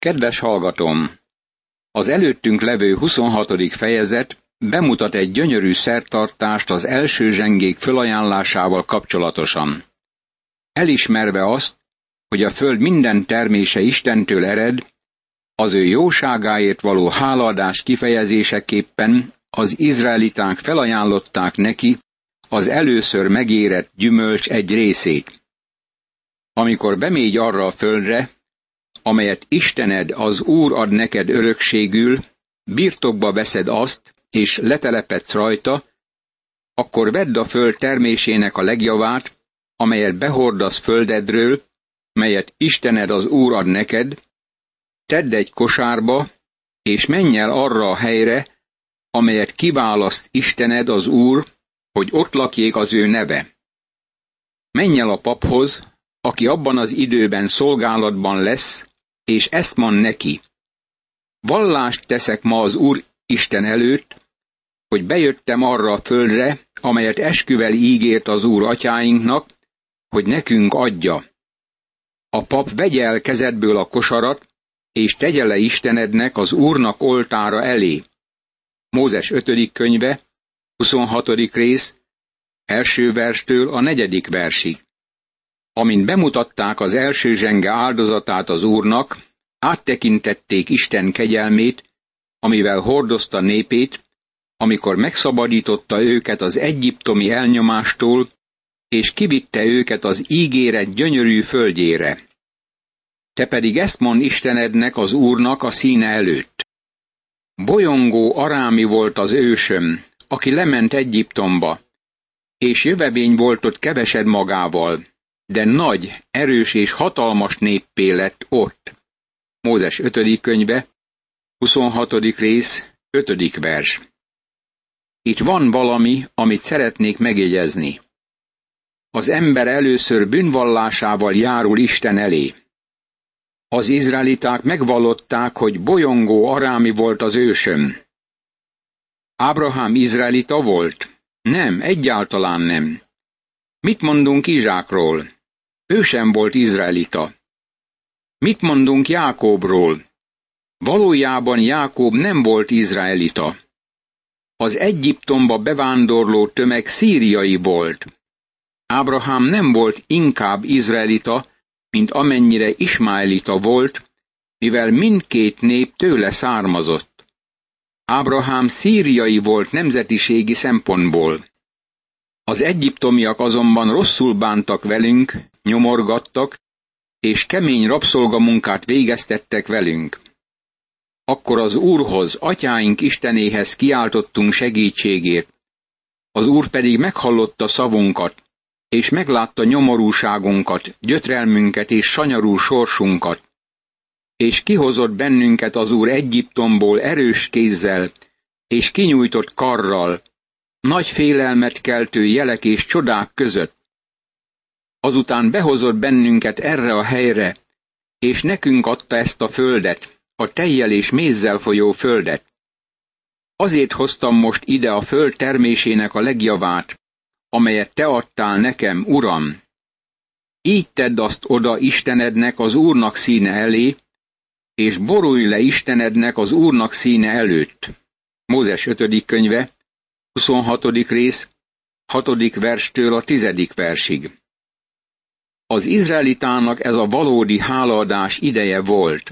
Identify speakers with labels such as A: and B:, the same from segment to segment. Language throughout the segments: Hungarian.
A: Kedves hallgatom! Az előttünk levő 26. fejezet bemutat egy gyönyörű szertartást az első zsengék fölajánlásával kapcsolatosan. Elismerve azt, hogy a föld minden termése Istentől ered, az ő jóságáért való hálaadás kifejezéseképpen az izraeliták felajánlották neki az először megérett gyümölcs egy részét. Amikor bemégy arra a földre, amelyet Istened az Úr ad neked örökségül, birtokba veszed azt, és letelepedsz rajta, akkor vedd a föld termésének a legjavát, amelyet behordasz földedről, melyet Istened az Úr ad neked, tedd egy kosárba, és menj el arra a helyre, amelyet kiválaszt Istened az Úr, hogy ott lakjék az ő neve. Menj el a paphoz, aki abban az időben szolgálatban lesz, és ezt mond neki. Vallást teszek ma az Úr Isten előtt, hogy bejöttem arra a földre, amelyet esküvel ígért az Úr atyáinknak, hogy nekünk adja. A pap vegye el kezedből a kosarat, és tegye le Istenednek az Úrnak oltára elé. Mózes 5. könyve, 26. rész, első verstől a negyedik versig. Amint bemutatták az első zsenge áldozatát az Úrnak, áttekintették Isten kegyelmét, amivel hordozta népét, amikor megszabadította őket az egyiptomi elnyomástól, és kivitte őket az ígéret gyönyörű földjére. Te pedig ezt mond Istenednek az Úrnak a színe előtt. Bolyongó arámi volt az ősöm, aki lement Egyiptomba, és jövevény volt ott kevesed magával, de nagy, erős és hatalmas néppé lett ott. Mózes 5. könyve, 26. rész, 5. vers. Itt van valami, amit szeretnék megjegyezni. Az ember először bűnvallásával járul Isten elé. Az izraeliták megvallották, hogy bolyongó arámi volt az ősöm. Ábrahám izraelita volt? Nem, egyáltalán nem. Mit mondunk Izsákról? Ő sem volt izraelita. Mit mondunk Jákóbról? Valójában Jákob nem volt izraelita. Az Egyiptomba bevándorló tömeg szíriai volt. Ábrahám nem volt inkább izraelita, mint amennyire ismáelita volt, mivel mindkét nép tőle származott. Ábrahám szíriai volt nemzetiségi szempontból. Az egyiptomiak azonban rosszul bántak velünk, nyomorgattak, és kemény rabszolgamunkát végeztettek velünk. Akkor az Úrhoz, atyáink Istenéhez kiáltottunk segítségért. Az Úr pedig meghallotta szavunkat, és meglátta nyomorúságunkat, gyötrelmünket és sanyarú sorsunkat. És kihozott bennünket az Úr Egyiptomból erős kézzel, és kinyújtott karral, nagy félelmet keltő jelek és csodák között. Azután behozott bennünket erre a helyre, és nekünk adta ezt a földet, a tejjel és mézzel folyó földet. Azért hoztam most ide a föld termésének a legjavát, amelyet te adtál nekem, Uram. Így tedd azt oda Istenednek az Úrnak színe elé, és borulj le Istenednek az Úrnak színe előtt. Mózes 5. könyve, 26. rész, 6. verstől a 10. versig. Az izraelitának ez a valódi hálaadás ideje volt.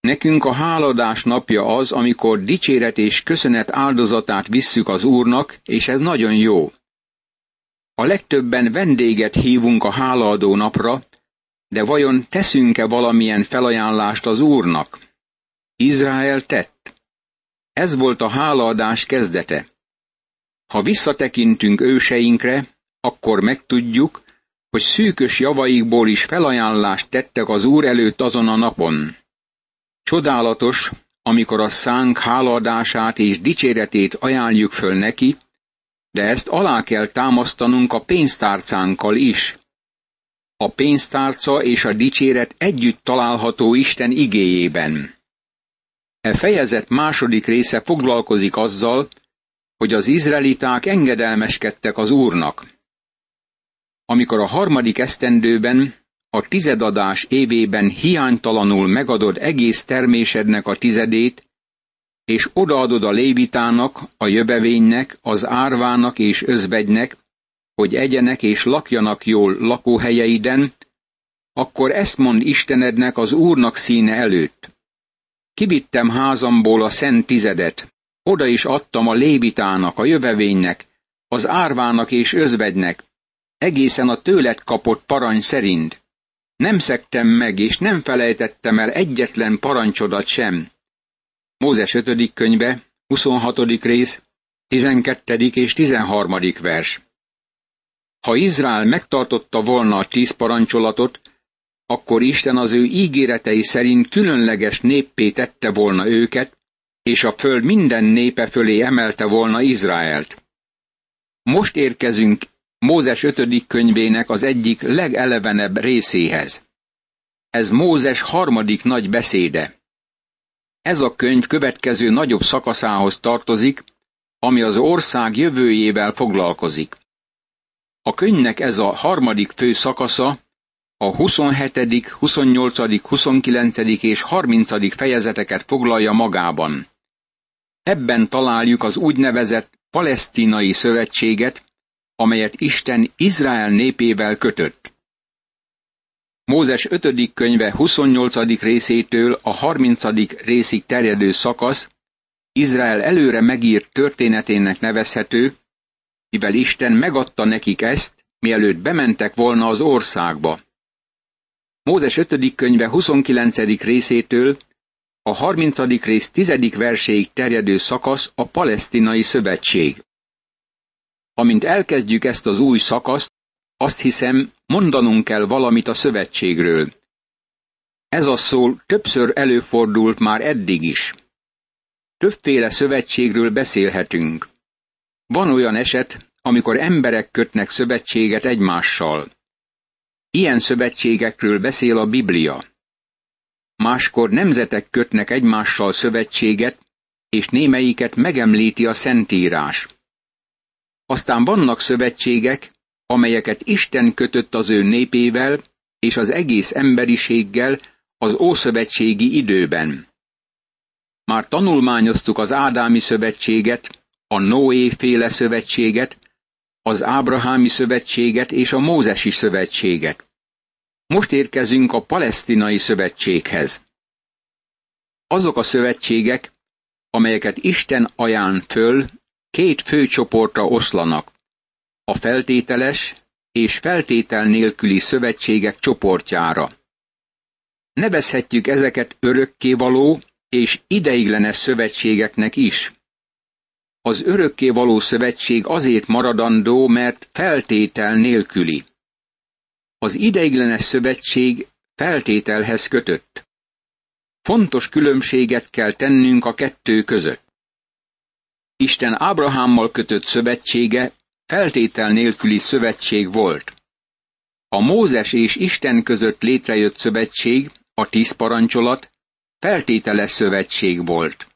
A: Nekünk a háladás napja az, amikor dicséret és köszönet áldozatát visszük az Úrnak, és ez nagyon jó. A legtöbben vendéget hívunk a hálaadó napra, de vajon teszünk-e valamilyen felajánlást az Úrnak? Izrael tett. Ez volt a hálaadás kezdete. Ha visszatekintünk őseinkre, akkor megtudjuk, hogy szűkös javaikból is felajánlást tettek az Úr előtt azon a napon. Csodálatos, amikor a szánk hálaadását és dicséretét ajánljuk föl neki, de ezt alá kell támasztanunk a pénztárcánkkal is. A pénztárca és a dicséret együtt található Isten igéjében. E fejezet második része foglalkozik azzal, hogy az izraeliták engedelmeskedtek az Úrnak. Amikor a harmadik esztendőben a tizedadás évében hiánytalanul megadod egész termésednek a tizedét, és odaadod a lévitának, a jövevénynek, az árvának és özvegynek, hogy egyenek és lakjanak jól lakóhelyeiden, akkor ezt mond Istenednek az Úrnak színe előtt. Kivittem házamból a szent tizedet, oda is adtam a lévitának, a jövevénynek, az árvának és özvegynek, egészen a tőled kapott parany szerint. Nem szektem meg, és nem felejtettem el egyetlen parancsodat sem. Mózes 5. könyve, 26. rész, 12. és 13. vers. Ha Izrael megtartotta volna a tíz parancsolatot, akkor Isten az ő ígéretei szerint különleges néppé tette volna őket, és a föld minden népe fölé emelte volna Izraelt. Most érkezünk Mózes ötödik könyvének az egyik legelevenebb részéhez. Ez Mózes harmadik nagy beszéde. Ez a könyv következő nagyobb szakaszához tartozik, ami az ország jövőjével foglalkozik. A könyvnek ez a harmadik fő szakasza a 27., 28., 29. és 30. fejezeteket foglalja magában. Ebben találjuk az úgynevezett palesztinai szövetséget, amelyet Isten Izrael népével kötött. Mózes 5. könyve 28. részétől a 30. részig terjedő szakasz Izrael előre megírt történetének nevezhető, mivel Isten megadta nekik ezt, mielőtt bementek volna az országba. Mózes 5. könyve 29. részétől a 30. rész 10. verséig terjedő szakasz a palesztinai szövetség. Amint elkezdjük ezt az új szakaszt, azt hiszem, mondanunk kell valamit a szövetségről. Ez a szó többször előfordult már eddig is. Többféle szövetségről beszélhetünk. Van olyan eset, amikor emberek kötnek szövetséget egymással. Ilyen szövetségekről beszél a Biblia. Máskor nemzetek kötnek egymással szövetséget, és némelyiket megemlíti a Szentírás. Aztán vannak szövetségek, amelyeket Isten kötött az ő népével és az egész emberiséggel az ószövetségi időben. Már tanulmányoztuk az Ádámi szövetséget, a Noé féle szövetséget, az Ábrahámi szövetséget és a Mózesi szövetséget. Most érkezünk a palesztinai szövetséghez. Azok a szövetségek, amelyeket Isten ajánl föl, két fő csoportra oszlanak. A feltételes és feltétel nélküli szövetségek csoportjára. Nevezhetjük ezeket örökkévaló és ideiglenes szövetségeknek is. Az örökkévaló szövetség azért maradandó, mert feltétel nélküli. Az ideiglenes szövetség feltételhez kötött. Fontos különbséget kell tennünk a kettő között. Isten Ábrahámmal kötött szövetsége feltétel nélküli szövetség volt. A Mózes és Isten között létrejött szövetség, a tíz parancsolat, feltételes szövetség volt.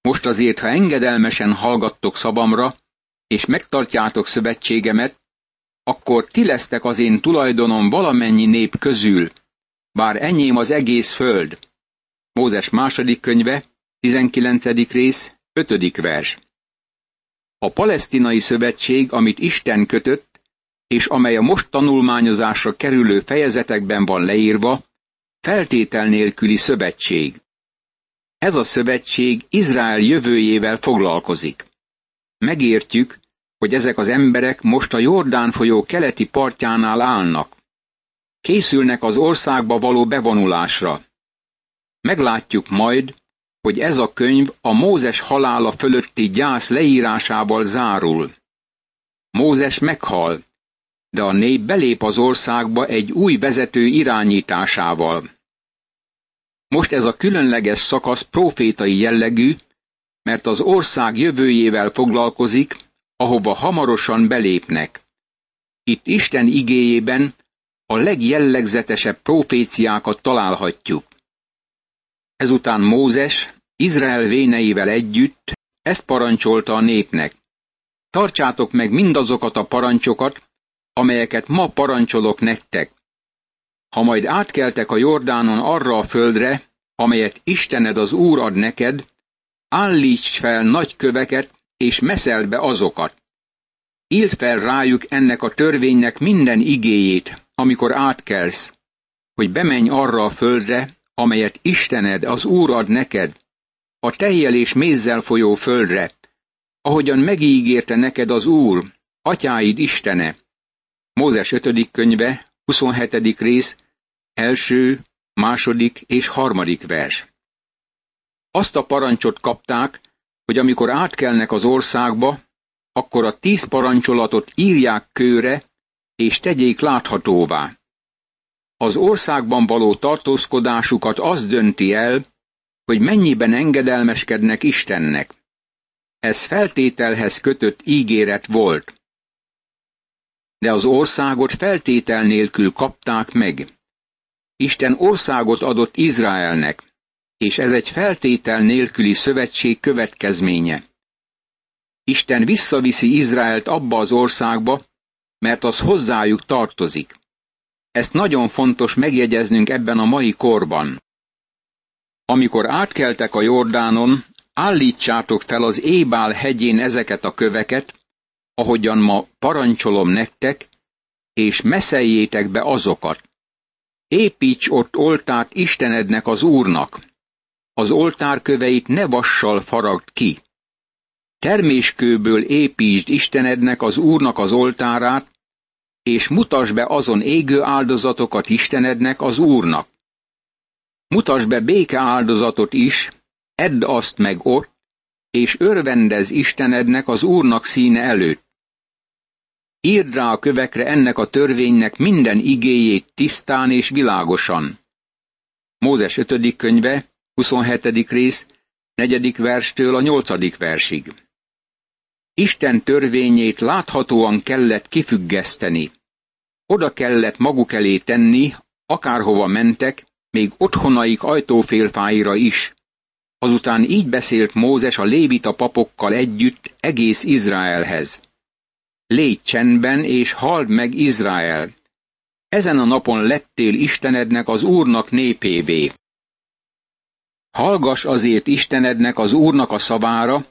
A: Most azért, ha engedelmesen hallgattok szavamra, és megtartjátok szövetségemet, akkor ti lesztek az én tulajdonom valamennyi nép közül, bár enyém az egész föld. Mózes második könyve, 19. rész, 5. vers. A palesztinai szövetség, amit Isten kötött, és amely a most tanulmányozásra kerülő fejezetekben van leírva, feltétel nélküli szövetség. Ez a szövetség Izrael jövőjével foglalkozik. Megértjük, hogy ezek az emberek most a Jordán folyó keleti partjánál állnak. Készülnek az országba való bevonulásra. Meglátjuk majd, hogy ez a könyv a Mózes halála fölötti gyász leírásával zárul. Mózes meghal, de a nép belép az országba egy új vezető irányításával. Most ez a különleges szakasz profétai jellegű, mert az ország jövőjével foglalkozik, ahova hamarosan belépnek. Itt Isten igéjében a legjellegzetesebb proféciákat találhatjuk. Ezután Mózes Izrael véneivel együtt ezt parancsolta a népnek. Tartsátok meg mindazokat a parancsokat, amelyeket ma parancsolok nektek. ha majd átkeltek a Jordánon arra a földre, amelyet Istened az Úr ad neked, állíts fel nagy köveket, és meszeld be azokat. Írt fel rájuk ennek a törvénynek minden igéjét, amikor átkelsz, hogy bemenj arra a földre, amelyet Istened, az Úr ad neked, a tejjel és mézzel folyó földre, ahogyan megígérte neked az Úr, atyáid Istene. Mózes 5. könyve, 27. rész, első, második és harmadik vers. Azt a parancsot kapták, hogy amikor átkelnek az országba, akkor a tíz parancsolatot írják kőre, és tegyék láthatóvá. Az országban való tartózkodásukat az dönti el, hogy mennyiben engedelmeskednek Istennek. Ez feltételhez kötött ígéret volt. De az országot feltétel nélkül kapták meg. Isten országot adott Izraelnek, és ez egy feltétel nélküli szövetség következménye. Isten visszaviszi Izraelt abba az országba, mert az hozzájuk tartozik. Ezt nagyon fontos megjegyeznünk ebben a mai korban. Amikor átkeltek a Jordánon, állítsátok fel az Ébál hegyén ezeket a köveket, ahogyan ma parancsolom nektek, és meszeljétek be azokat. Építs ott oltárt Istenednek az Úrnak. Az oltár köveit ne vassal faragd ki. Terméskőből építsd Istenednek az Úrnak az oltárát, és mutasd be azon égő áldozatokat Istenednek az Úrnak. Mutasd be béke áldozatot is, edd azt meg ott, és örvendez Istenednek az Úrnak színe előtt. Írd rá a kövekre ennek a törvénynek minden igéjét tisztán és világosan. Mózes 5. könyve, 27. rész, 4. verstől a 8. versig. Isten törvényét láthatóan kellett kifüggeszteni. Oda kellett maguk elé tenni, akárhova mentek, még otthonaik ajtófélfáira is. Azután így beszélt Mózes a lévita papokkal együtt egész Izraelhez. Légy csendben, és halld meg Izrael. Ezen a napon lettél Istenednek az Úrnak népévé. Hallgass azért Istenednek az Úrnak a szavára,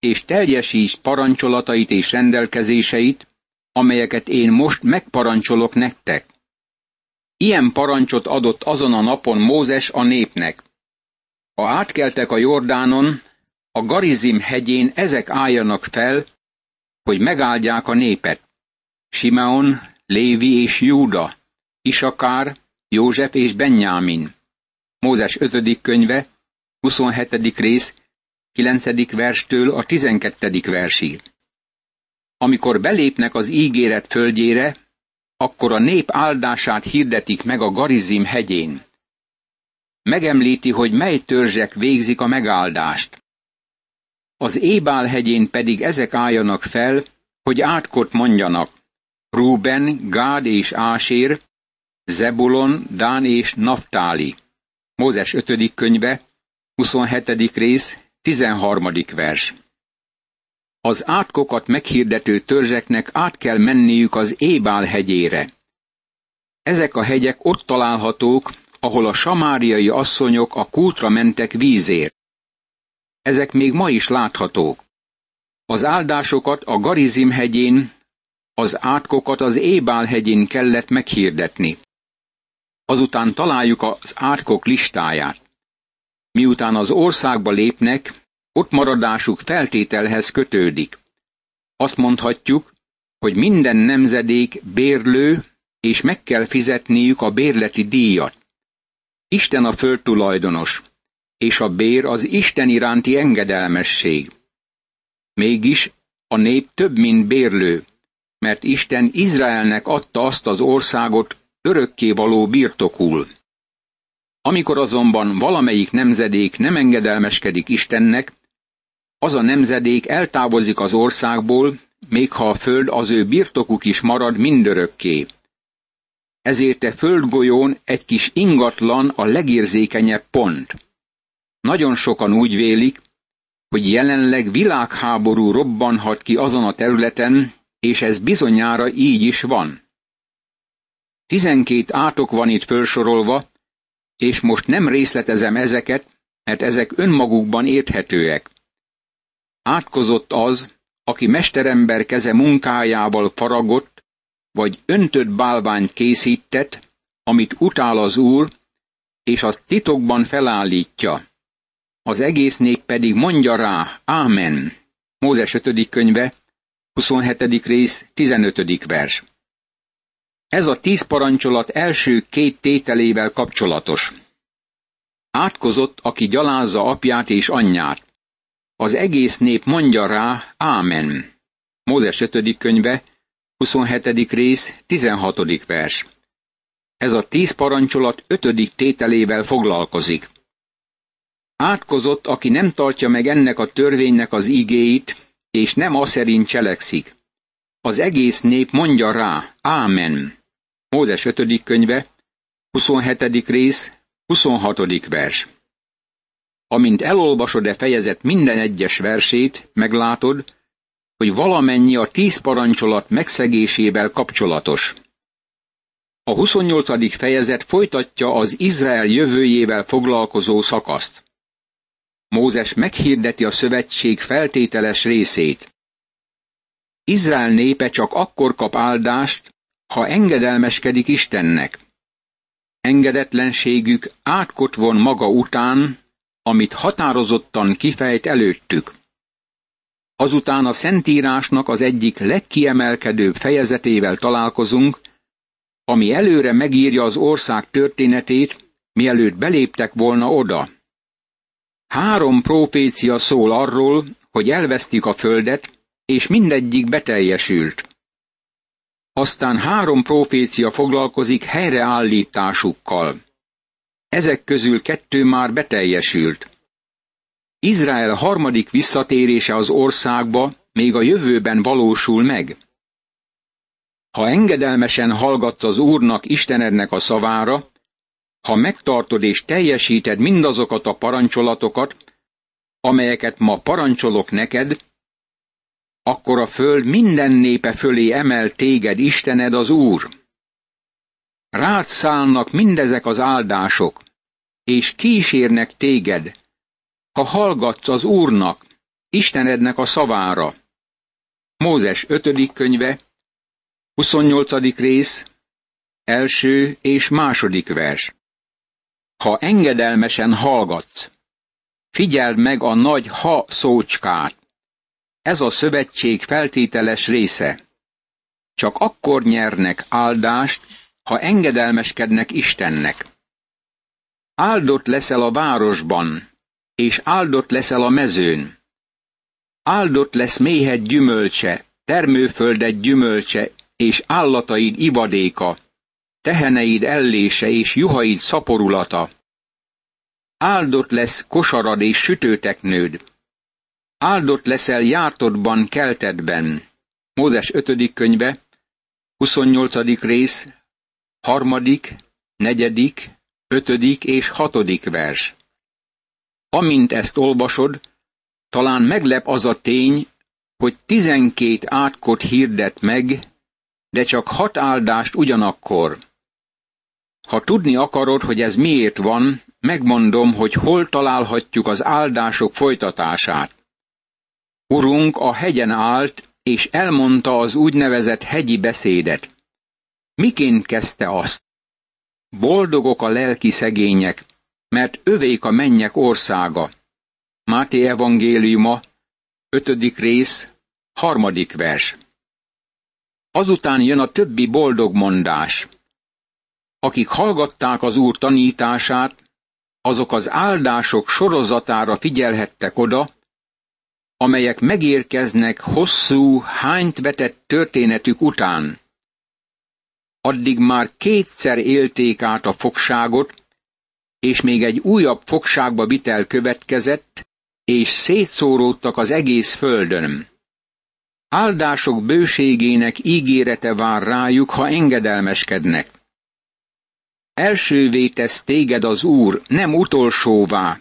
A: és teljesíts parancsolatait és rendelkezéseit, amelyeket én most megparancsolok nektek. Ilyen parancsot adott azon a napon Mózes a népnek. Ha átkeltek a Jordánon, a Garizim hegyén ezek álljanak fel, hogy megáldják a népet. Simeon, Lévi és Júda, Isakár, József és Benjámin. Mózes 5. könyve, 27. rész, 9. verstől a 12. versig. Amikor belépnek az ígéret földjére, akkor a nép áldását hirdetik meg a Garizim hegyén. Megemlíti, hogy mely törzsek végzik a megáldást. Az Ébál hegyén pedig ezek álljanak fel, hogy átkot mondjanak. Rúben, Gád és Ásér, Zebulon, Dán és Naftáli. Mózes 5. könyve, 27. rész, 13. vers. Az átkokat meghirdető törzseknek át kell menniük az Ébál hegyére. Ezek a hegyek ott találhatók, ahol a samáriai asszonyok a kútra mentek vízért. Ezek még ma is láthatók. Az áldásokat a Garizim hegyén, az átkokat az Ébál hegyén kellett meghirdetni. Azután találjuk az átkok listáját. Miután az országba lépnek, ott maradásuk feltételhez kötődik. Azt mondhatjuk, hogy minden nemzedék bérlő, és meg kell fizetniük a bérleti díjat. Isten a földtulajdonos, és a bér az Isten iránti engedelmesség. Mégis a nép több, mint bérlő, mert Isten Izraelnek adta azt az országot örökké való birtokul. Amikor azonban valamelyik nemzedék nem engedelmeskedik Istennek, az a nemzedék eltávozik az országból, még ha a föld az ő birtokuk is marad mindörökké. Ezért a földgolyón egy kis ingatlan a legérzékenyebb pont. Nagyon sokan úgy vélik, hogy jelenleg világháború robbanhat ki azon a területen, és ez bizonyára így is van. Tizenkét átok van itt felsorolva, és most nem részletezem ezeket, mert ezek önmagukban érthetőek. Átkozott az, aki mesterember keze munkájával faragott, vagy öntött bálványt készített, amit utál az Úr, és azt titokban felállítja. Az egész nép pedig mondja rá, Ámen. Mózes 5. könyve, 27. rész, 15. vers. Ez a tíz parancsolat első két tételével kapcsolatos. Átkozott, aki gyalázza apját és anyját. Az egész nép mondja rá, Ámen. Mózes 5. könyve, 27. rész, 16. vers. Ez a tíz parancsolat ötödik tételével foglalkozik. Átkozott, aki nem tartja meg ennek a törvénynek az igéit, és nem a szerint cselekszik. Az egész nép mondja rá, Ámen. Mózes 5. könyve, 27. rész, 26. vers. Amint elolvasod e fejezet minden egyes versét, meglátod, hogy valamennyi a tíz parancsolat megszegésével kapcsolatos. A 28. fejezet folytatja az Izrael jövőjével foglalkozó szakaszt. Mózes meghirdeti a szövetség feltételes részét. Izrael népe csak akkor kap áldást, ha engedelmeskedik Istennek. Engedetlenségük átkot von maga után, amit határozottan kifejt előttük. Azután a Szentírásnak az egyik legkiemelkedőbb fejezetével találkozunk, ami előre megírja az ország történetét, mielőtt beléptek volna oda. Három profécia szól arról, hogy elvesztik a földet, és mindegyik beteljesült. Aztán három profécia foglalkozik helyreállításukkal. Ezek közül kettő már beteljesült. Izrael harmadik visszatérése az országba még a jövőben valósul meg. Ha engedelmesen hallgatsz az Úrnak, Istenednek a szavára, ha megtartod és teljesíted mindazokat a parancsolatokat, amelyeket ma parancsolok neked, akkor a föld minden népe fölé emel téged Istened az Úr. Rád szállnak mindezek az áldások, és kísérnek téged, ha hallgatsz az Úrnak, Istenednek a szavára. Mózes 5. könyve, 28. rész, első és második vers. Ha engedelmesen hallgatsz, figyeld meg a nagy ha szócskát. Ez a szövetség feltételes része. Csak akkor nyernek áldást, ha engedelmeskednek Istennek. Áldott leszel a városban, és áldott leszel a mezőn. Áldott lesz méhed gyümölcse, termőföldet gyümölcse, és állataid ivadéka, teheneid ellése és juhaid szaporulata. Áldott lesz kosarad és sütőteknőd. Áldott leszel jártodban, keltedben. Mózes 5. könyve, 28. rész, harmadik, negyedik, ötödik és hatodik vers. Amint ezt olvasod, talán meglep az a tény, hogy tizenkét átkot hirdet meg, de csak hat áldást ugyanakkor. Ha tudni akarod, hogy ez miért van, megmondom, hogy hol találhatjuk az áldások folytatását. Urunk a hegyen állt, és elmondta az úgynevezett hegyi beszédet. Miként kezdte azt? Boldogok a lelki szegények, mert övék a mennyek országa. Máté evangéliuma, ötödik rész, harmadik vers. Azután jön a többi boldog mondás. Akik hallgatták az Úr tanítását, azok az áldások sorozatára figyelhettek oda, amelyek megérkeznek hosszú, hányt vetett történetük után. Addig már kétszer élték át a fogságot, és még egy újabb fogságba vitel következett, és szétszóródtak az egész földön. Áldások bőségének ígérete vár rájuk, ha engedelmeskednek. Elsővé tesz téged az Úr, nem utolsóvá.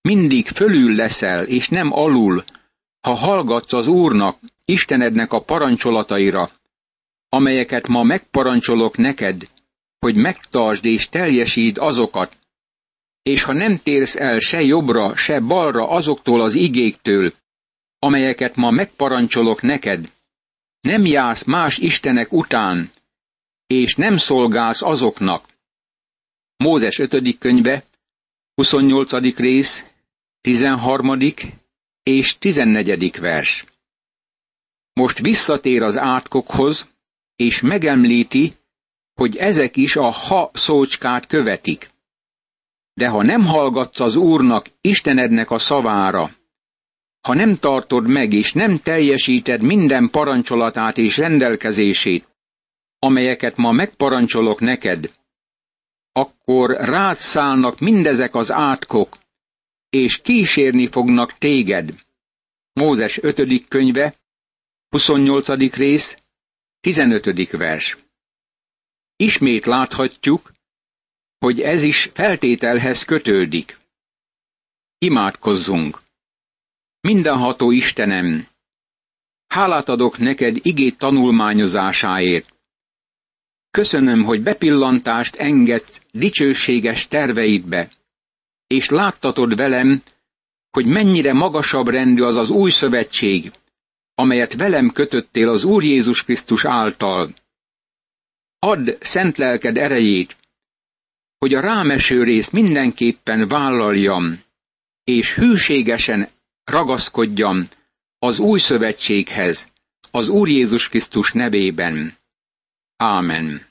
A: Mindig fölül leszel, és nem alul, ha hallgatsz az Úrnak, Istenednek a parancsolataira, amelyeket ma megparancsolok neked, hogy megtartsd és teljesítsd azokat, és ha nem térsz el se jobbra, se balra azoktól az igéktől, amelyeket ma megparancsolok neked, nem jársz más istenek után, és nem szolgálsz azoknak. Mózes 5. könyve, 28. rész, 13. és 14. vers. Most visszatér az átkokhoz, és megemlíti, hogy ezek is a ha szócskát követik. De ha nem hallgatsz az Úrnak, Istenednek a szavára, ha nem tartod meg és nem teljesíted minden parancsolatát és rendelkezését, amelyeket ma megparancsolok neked, akkor rád szállnak mindezek az átkok, és kísérni fognak téged. Mózes 5. könyve, 28. rész, 15. vers. Ismét láthatjuk, hogy ez is feltételhez kötődik. Imádkozzunk! Mindenható Istenem, hálát adok neked igét tanulmányozásáért. Köszönöm, hogy bepillantást engedsz dicsőséges terveidbe, és láttatod velem, hogy mennyire magasabb rendű az az új szövetség, amelyet velem kötöttél az Úr Jézus Krisztus által. Add szent lelked erejét, hogy a rámeső részt mindenképpen vállaljam, és hűségesen ragaszkodjam az új szövetséghez, az Úr Jézus Krisztus nevében. Ámen.